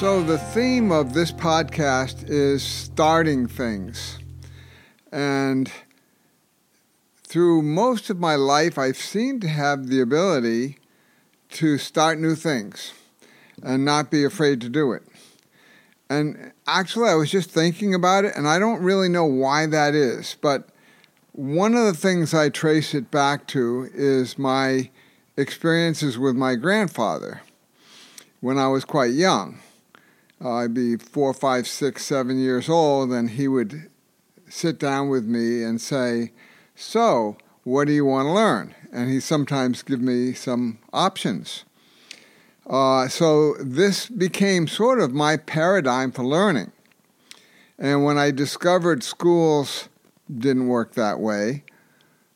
So, the theme of this podcast is starting things. And through most of my life, I've seemed to have the ability to start new things and not be afraid to do it. And actually, I was just thinking about it, and I don't really know why that is. But one of the things I trace it back to is my experiences with my grandfather when I was quite young I'd be four, five, six, seven years old, and he would sit down with me and say, So, what do you want to learn? And he sometimes give me some options. Uh, so this became sort of my paradigm for learning. And when I discovered schools didn't work that way,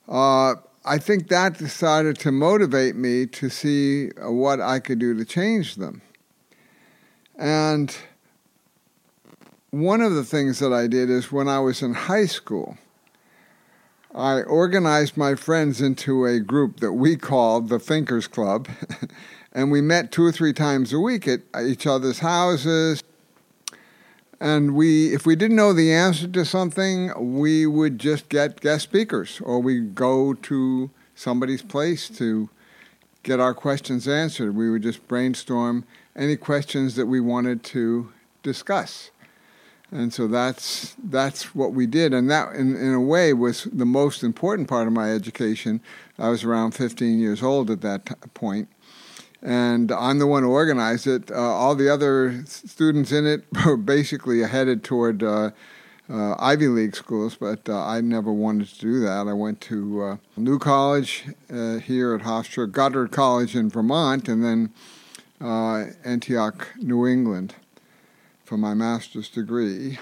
uh, I think that decided to motivate me to see what I could do to change them. And one of the things that I did is when I was in high school, I organized my friends into a group that we called the Thinkers Club. and we met two or three times a week at each other's houses. And we, if we didn't know the answer to something, we would just get guest speakers or we'd go to somebody's place to get our questions answered. We would just brainstorm any questions that we wanted to discuss. And so that's that's what we did, and that in, in a way was the most important part of my education. I was around 15 years old at that t- point, and I'm the one who organized it. Uh, all the other students in it were basically headed toward uh, uh, Ivy League schools, but uh, I never wanted to do that. I went to uh, New College uh, here at Hofstra, Goddard College in Vermont, and then uh, Antioch, New England, for my master's degree.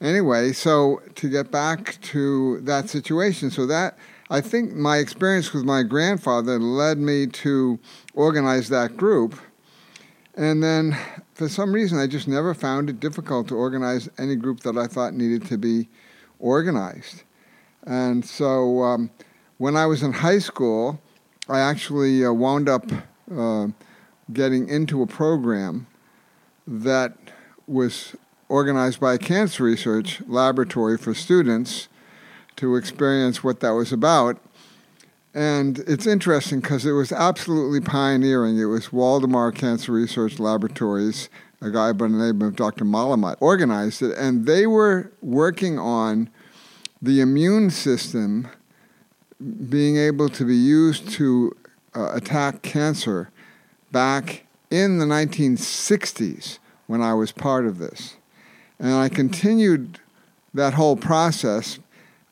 Anyway, so to get back to that situation, so that I think my experience with my grandfather led me to organize that group. And then for some reason, I just never found it difficult to organize any group that I thought needed to be organized. And so um, when I was in high school, I actually uh, wound up uh, getting into a program that was organized by a cancer research laboratory for students to experience what that was about. And it's interesting because it was absolutely pioneering. It was Waldemar Cancer Research Laboratories, a guy by the name of Dr. Malamut, organized it, and they were working on the immune system being able to be used to uh, attack cancer back in the 1960s when I was part of this. And I continued that whole process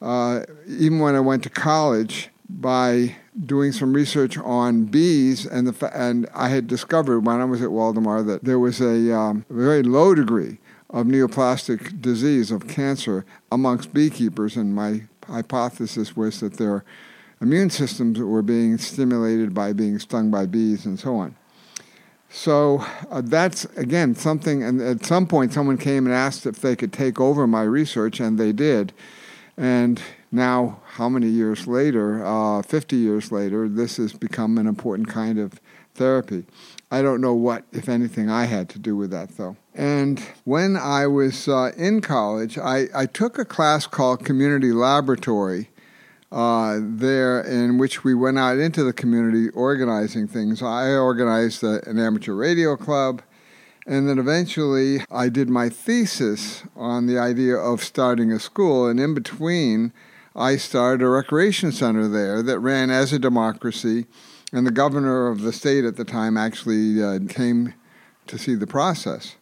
uh, even when I went to college by doing some research on bees, and the fa- and I had discovered when I was at Waldemar that there was a um, very low degree of neoplastic disease of cancer amongst beekeepers, and my hypothesis was that their immune systems were being stimulated by being stung by bees and so on. So uh, that's again something. And at some point, someone came and asked if they could take over my research, and they did. And now, how many years later? Uh, Fifty years later, this has become an important kind of therapy. I don't know what, if anything, I had to do with that, though. And when I was uh, in college, I, I took a class called Community Laboratory uh, there in which we went out into the community organizing things. I organized a, an amateur radio club, and then eventually I did my thesis on the idea of starting a school. And in between, I started a recreation center there that ran as a democracy. And the governor of the state at the time actually uh, came to see the process.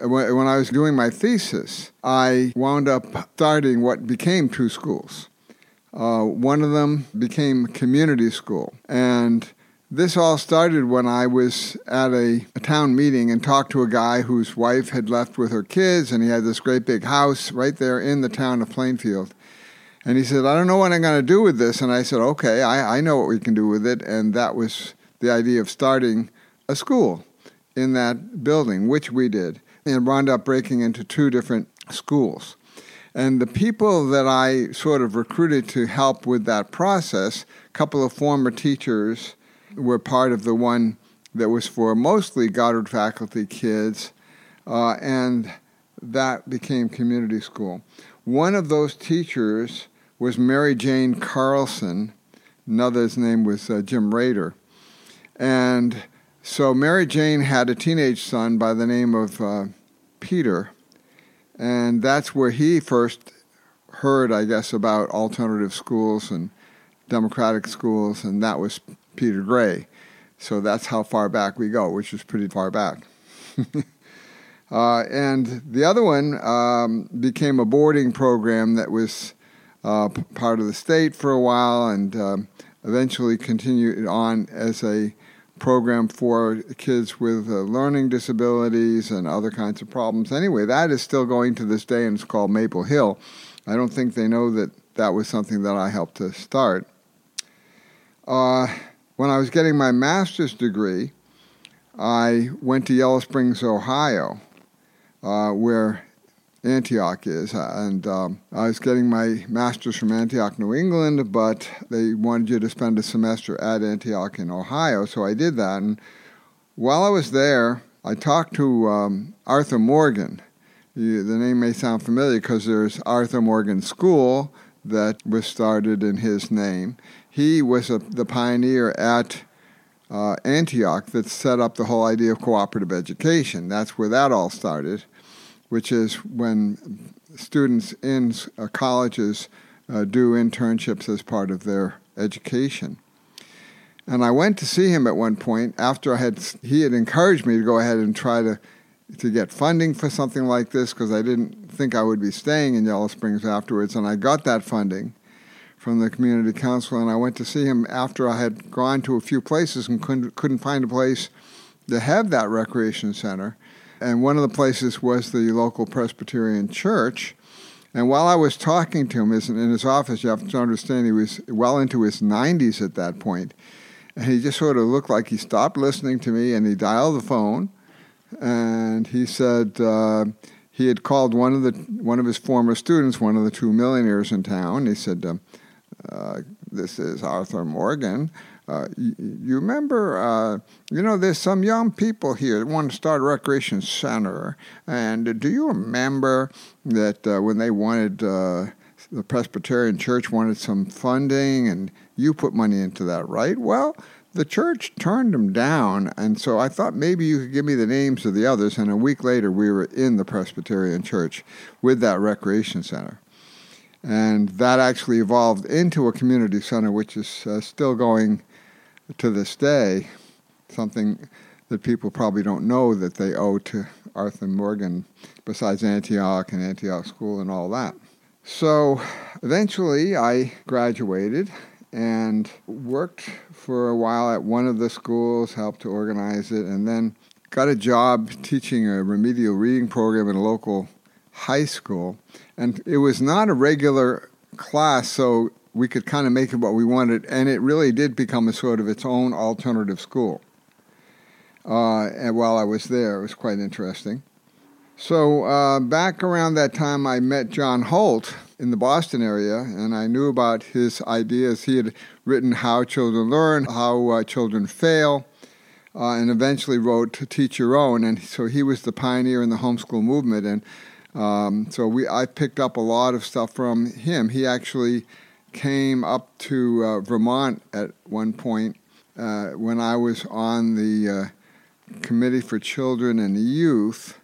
When I was doing my thesis, I wound up starting what became two schools. Uh, one of them became community school. And this all started when I was at a, a, town meeting and talked to a guy whose wife had left with her kids, and he had this great big house right there in the town of Plainfield. And he said, I don't know what I'm going to do with this. And I said, okay, I, I know what we can do with it. And that was the idea of starting a school in that building, which we did. And wound up breaking into two different schools. And the people that I sort of recruited to help with that process, a couple of former teachers were part of the one that was for mostly Goddard faculty kids. uh, and that became community school. One of those teachers was Mary Jane Carlson. Another's name was uh, Jim Rader. And so Mary Jane had a teenage son by the name of uh, Peter, and that's where he first heard, I guess, about alternative schools and democratic schools, and that was Peter Gray. So that's how far back we go, which is pretty far back. uh, and the other one um, became a boarding program that was uh, part of the state for a while and um, eventually continued on as a program for kids with uh, learning disabilities and other kinds of problems. Anyway, that is still going to this day and it's called Maple Hill. I don't think they know that that was something that I helped to start. Uh, when I was getting my master's degree, I went to Yellow Springs, Ohio, uh, where Antioch is. And um, I was getting my master's from Antioch, New England, but they wanted you to spend a semester at Antioch in Ohio, so I did that. And while I was there, I talked to um, Arthur Morgan. the name may sound familiar because there's Arthur Morgan School that was started in his name he was a, the pioneer at uh, Antioch that set up the whole idea of cooperative education. That's where that all started, which is when students in uh, colleges uh, do internships as part of their education. And I went to see him at one point after I had he had encouraged me to go ahead and try to to get funding for something like this because I didn't think I would be staying in Yellow Springs afterwards, and I got that funding from the community council, and I went to see him after I had gone to a few places and couldn't, couldn't find a place to have that recreation center. And one of the places was the local Presbyterian church. And while I was talking to him in his office, you have to understand he was well into his 90s at that point, and he just sort of looked like he stopped listening to me and he dialed the phone and he said uh, he had called one of the one of his former students, one of the two millionaires in town. He said, um, uh, this is Arthur Morgan. Uh, you, you, remember, uh, you know, there's some young people here that want to start a recreation center. And do you remember that uh, when they wanted, uh, the Presbyterian Church wanted some funding and you put money into that, right? Well, the church turned them down. And so I thought maybe you could give me the names of the others. And a week later, we were in the Presbyterian Church with that recreation center. And that actually evolved into a community center, which is uh, still going to this day, something that people probably don't know that they owe to Arthur Morgan, besides Antioch and Antioch School and all that. So eventually I graduated and worked for a while at one of the schools, helped to organize it, and then got a job teaching a remedial reading program in a local high school. And it was not a regular class, so we could kind of make it what we wanted, and it really did become a sort of its own alternative school. Uh, and while I was there, it was quite interesting. So uh, back around that time, I met John Holt in the Boston area, and I knew about his ideas. He had written How Children Learn, How uh, Children Fail, uh, and eventually wrote To Teach Your Own. And so he was the pioneer in the homeschool movement. And um, so we, I picked up a lot of stuff from him. He actually came up to uh, Vermont at one point uh, when I was on the uh, Committee for Children and Youth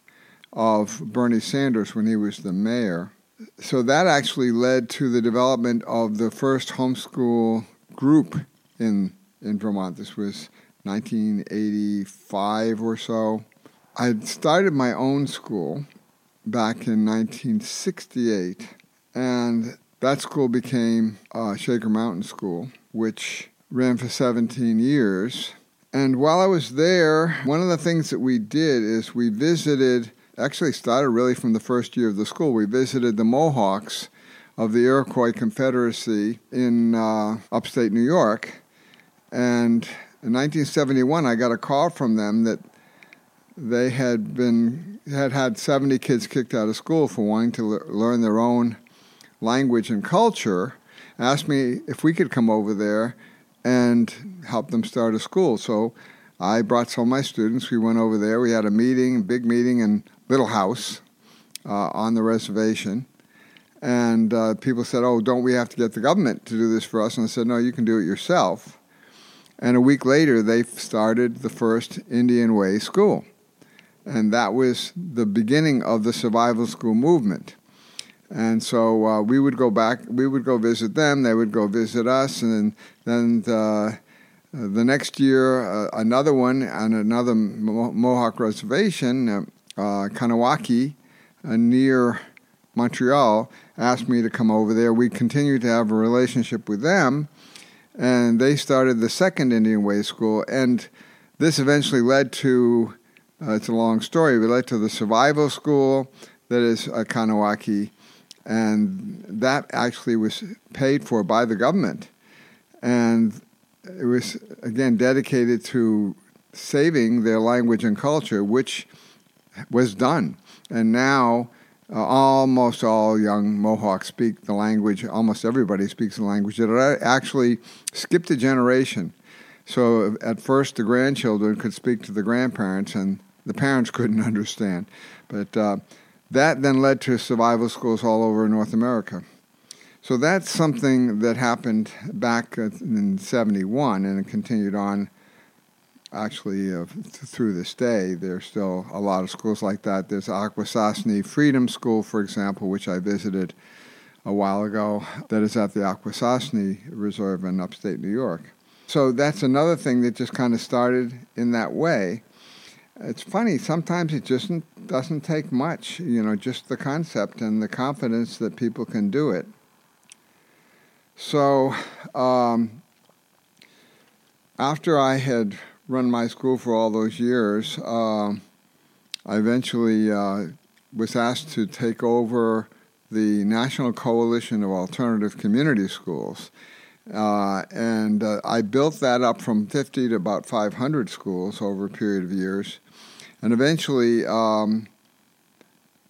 of Bernie Sanders when he was the mayor. So that actually led to the development of the first homeschool group in in Vermont. This was 1985 or so. I started my own school back in 1968. And that school became uh, Shaker Mountain School, which ran for 17 years. And while I was there, one of the things that we did is we visited, actually started really from the first year of the school, we visited the Mohawks of the Iroquois Confederacy in uh, upstate New York. And in 1971, I got a call from them that they had been had had 70 kids kicked out of school for wanting to le- learn their own language and culture asked me if we could come over there and help them start a school so I brought some of my students. We went over there. We had a meeting, big meeting in Little House uh, on the reservation. And uh, people said, Oh, don't we have to get the government to do this for us? And I said, No, you can do it yourself. And a week later, they started the first Indian Way school. And that was the beginning of the survival school movement. And so uh, we would go back, we would go visit them, they would go visit us, and then, uh, the next year, uh, another one on another Mo- Mohawk reservation, uh, uh, Kahnawake, uh, near Montreal, asked me to come over there. We continued to have a relationship with them, and they started the second Indian Way School. And this eventually led to, it's a long story, but led to the Survival School that is uh, Kahnawake and that actually was paid for by the government. And it was, again, dedicated to saving their language and culture, which was done. And now uh, almost all young Mohawks speak the language, almost everybody speaks the language. It actually skipped a generation. So at first, the grandchildren could speak to the grandparents, and the parents couldn't understand. But uh, that then led to survival schools all over North America. So that's something that happened back in 71 and it continued on actually uh, through this day. There's still a lot of schools like that. There's Akwesasne Freedom School, for example, which I visited a while ago, that is at the Akwesasne Reserve in upstate New York. So that's another thing that just kind of started in that way. It's funny, sometimes it just doesn't take much, you know, just the concept and the confidence that people can do it. So, um, after I had run my school for all those years, uh, I eventually uh, was asked to take over the National Coalition of Alternative Community Schools. Uh, and uh, I built that up from 50 to about 500 schools over a period of years and eventually um,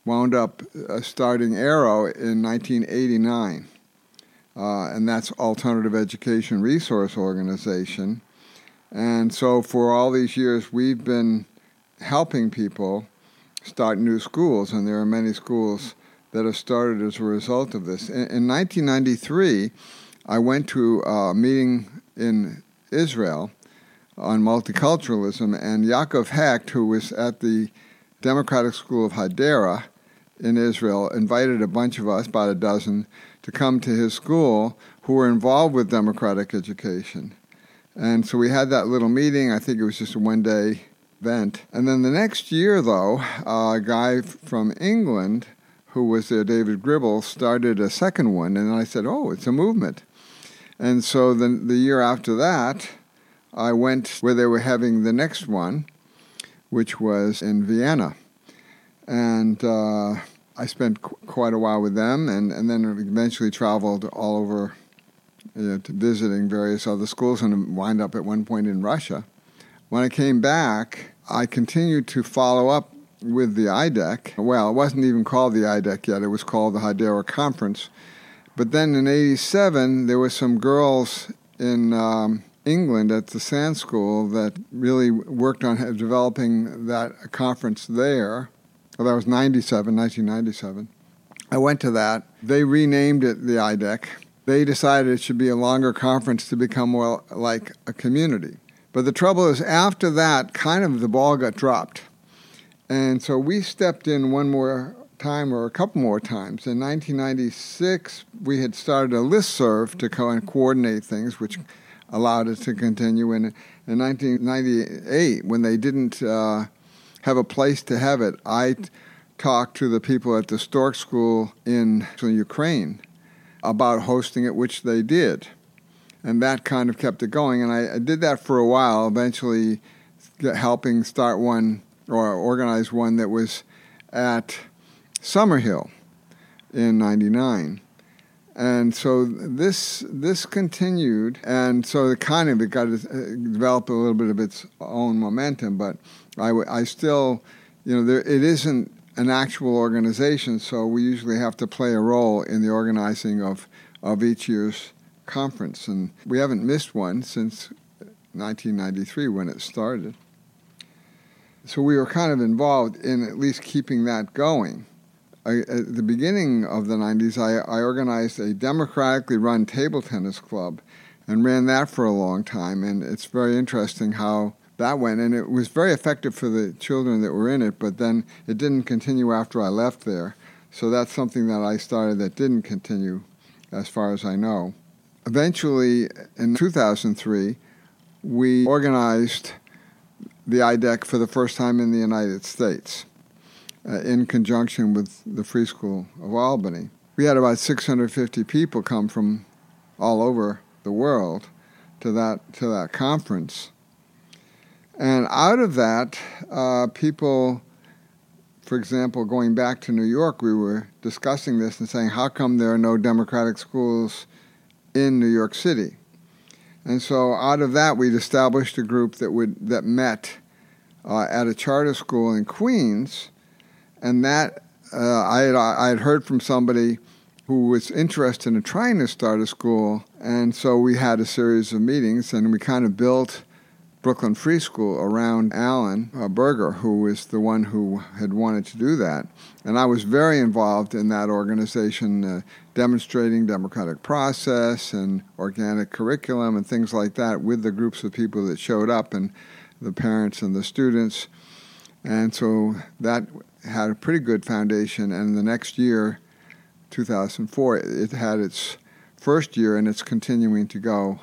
wound up uh, starting AERO in 1989. Uh, and that's Alternative Education Resource Organization. And so for all these years, we've been helping people start new schools, and there are many schools that have started as a result of this. In, in 1993, I went to a meeting in Israel on multiculturalism, and Yaakov Hecht, who was at the Democratic School of Hadera in Israel, invited a bunch of us, about a dozen, to come to his school who were involved with democratic education. And so we had that little meeting. I think it was just a one day event. And then the next year, though, a guy from England who was there, David Gribble, started a second one. And I said, Oh, it's a movement. And so the, the year after that, I went where they were having the next one, which was in Vienna. And uh, I spent qu- quite a while with them and, and then eventually traveled all over you know, visiting various other schools and wind up at one point in Russia. When I came back, I continued to follow up with the IDEC. Well, it wasn't even called the IDEC yet, it was called the Hadera Conference. But then in 87, there were some girls in um, England at the Sands School that really worked on developing that conference there. Well, that was 97, 1997. I went to that. They renamed it the IDEC. They decided it should be a longer conference to become more like a community. But the trouble is, after that, kind of the ball got dropped. And so we stepped in one more time or a couple more times. In 1996, we had started a list serve to co- coordinate things, which allowed it to continue. And in 1998, when they didn't uh, have a place to have it, I talked to the people at the Stork School in Ukraine about hosting it, which they did. And that kind of kept it going. And I, I did that for a while, eventually helping start one or organize one that was at Summerhill in 99 and so this this continued, and so it kind of it got uh, develop a little bit of its own momentum. But I, I still, you know, there, it isn't an actual organization, so we usually have to play a role in the organizing of of each year's conference, and we haven't missed one since 1993 when it started. So we were kind of involved in at least keeping that going. At the beginning of the 90s, I, I organized a democratically run table tennis club and ran that for a long time. And it's very interesting how that went. And it was very effective for the children that were in it, but then it didn't continue after I left there. So that's something that I started that didn't continue, as far as I know. Eventually, in 2003, we organized the IDEC for the first time in the United States uh, in conjunction with the Free School of Albany. We had about 650 people come from all over the world to that to that conference, and out of that, uh, people, for example, going back to New York, we were discussing this and saying, how come there are no democratic schools in New York City? And so, out of that, we'd established a group that would that met uh, at a charter school in Queens, and that uh, I had I had heard from somebody who was interested in trying to start a school, and so we had a series of meetings, and we kind of built Brooklyn Free School around Alan uh, Berger, who was the one who had wanted to do that. And I was very involved in that organization, uh, demonstrating democratic process and organic curriculum and things like that with the groups of people that showed up and the parents and the students. And so that had a pretty good foundation. And the next year, 2004, it had its first year and it's continuing to go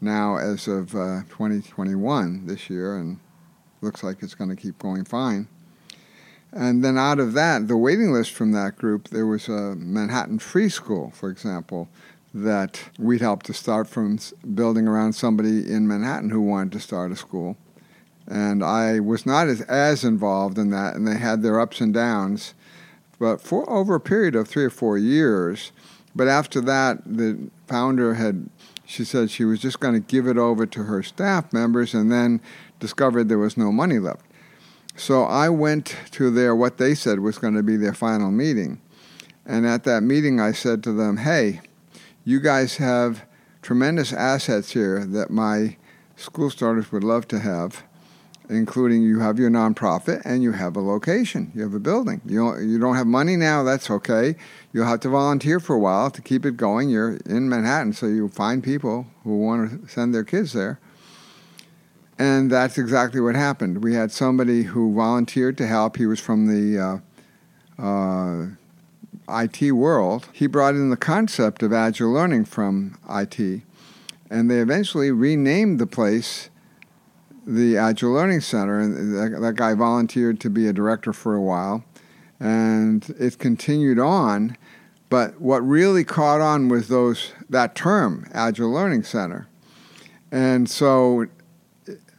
now as of uh, 2021 this year, and looks like it's going to keep going fine. And then out of that, the waiting list from that group, there was a Manhattan Free School, for example, that we'd helped to start from building around somebody in Manhattan who wanted to start a school. And I was not as, as involved in that, and they had their ups and downs. But for over a period of three or four years, but after that, the founder had she said she was just going to give it over to her staff members and then discovered there was no money left. So I went to their, what they said was going to be their final meeting. And at that meeting, I said to them, hey, you guys have tremendous assets here that my school starters would love to have including you have your nonprofit and you have a location, you have a building. You don't, you don't have money now, that's okay. You'll have to volunteer for a while to keep it going. You're in Manhattan, so you find people who want to send their kids there. And that's exactly what happened. We had somebody who volunteered to help. He was from the uh, uh, IT world. He brought in the concept of agile learning from IT. And they eventually renamed the place the Agile Learning Center, and that, that guy volunteered to be a director for a while, and it continued on. But what really caught on was those that term, Agile Learning Center, and so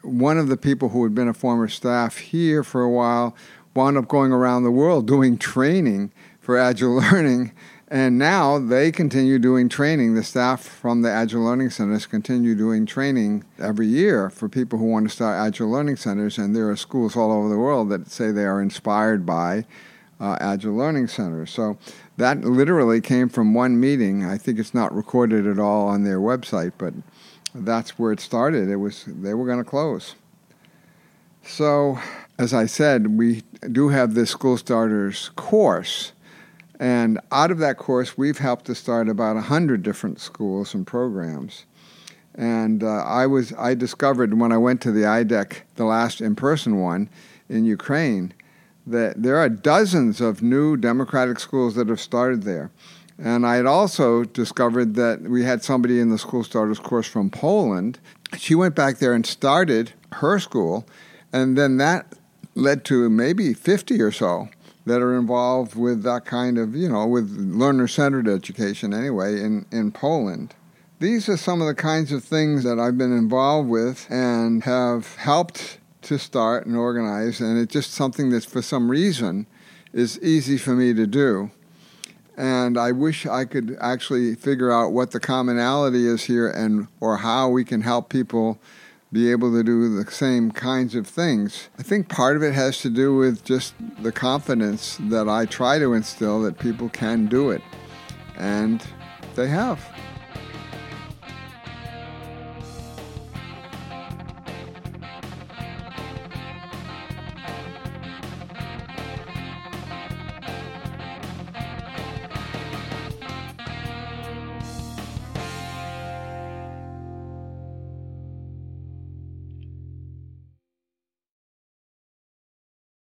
one of the people who had been a former staff here for a while wound up going around the world doing training for Agile Learning and now they continue doing training. The staff from the Agile Learning Centers continue doing training every year for people who want to start Agile Learning Centers. And there are schools all over the world that say they are inspired by uh, Agile Learning Centers. So that literally came from one meeting. I think it's not recorded at all on their website, but that's where it started. It was they were going to close. So, as I said, we do have this school starters course and out of that course, we've helped to start about 100 different schools and programs. And uh, I was I discovered when I went to the IDEC, the last in-person one in Ukraine, that there are dozens of new democratic schools that have started there. And I had also discovered that we had somebody in the school starters course from Poland. She went back there and started her school, and then that led to maybe 50 or so that are involved with that kind of, you know, with learner centered education anyway in, in Poland. These are some of the kinds of things that I've been involved with and have helped to start and organize, and it's just something that for some reason is easy for me to do. And I wish I could actually figure out what the commonality is here and or how we can help people be able to do the same kinds of things. I think part of it has to do with just the confidence that I try to instill that people can do it. And they have.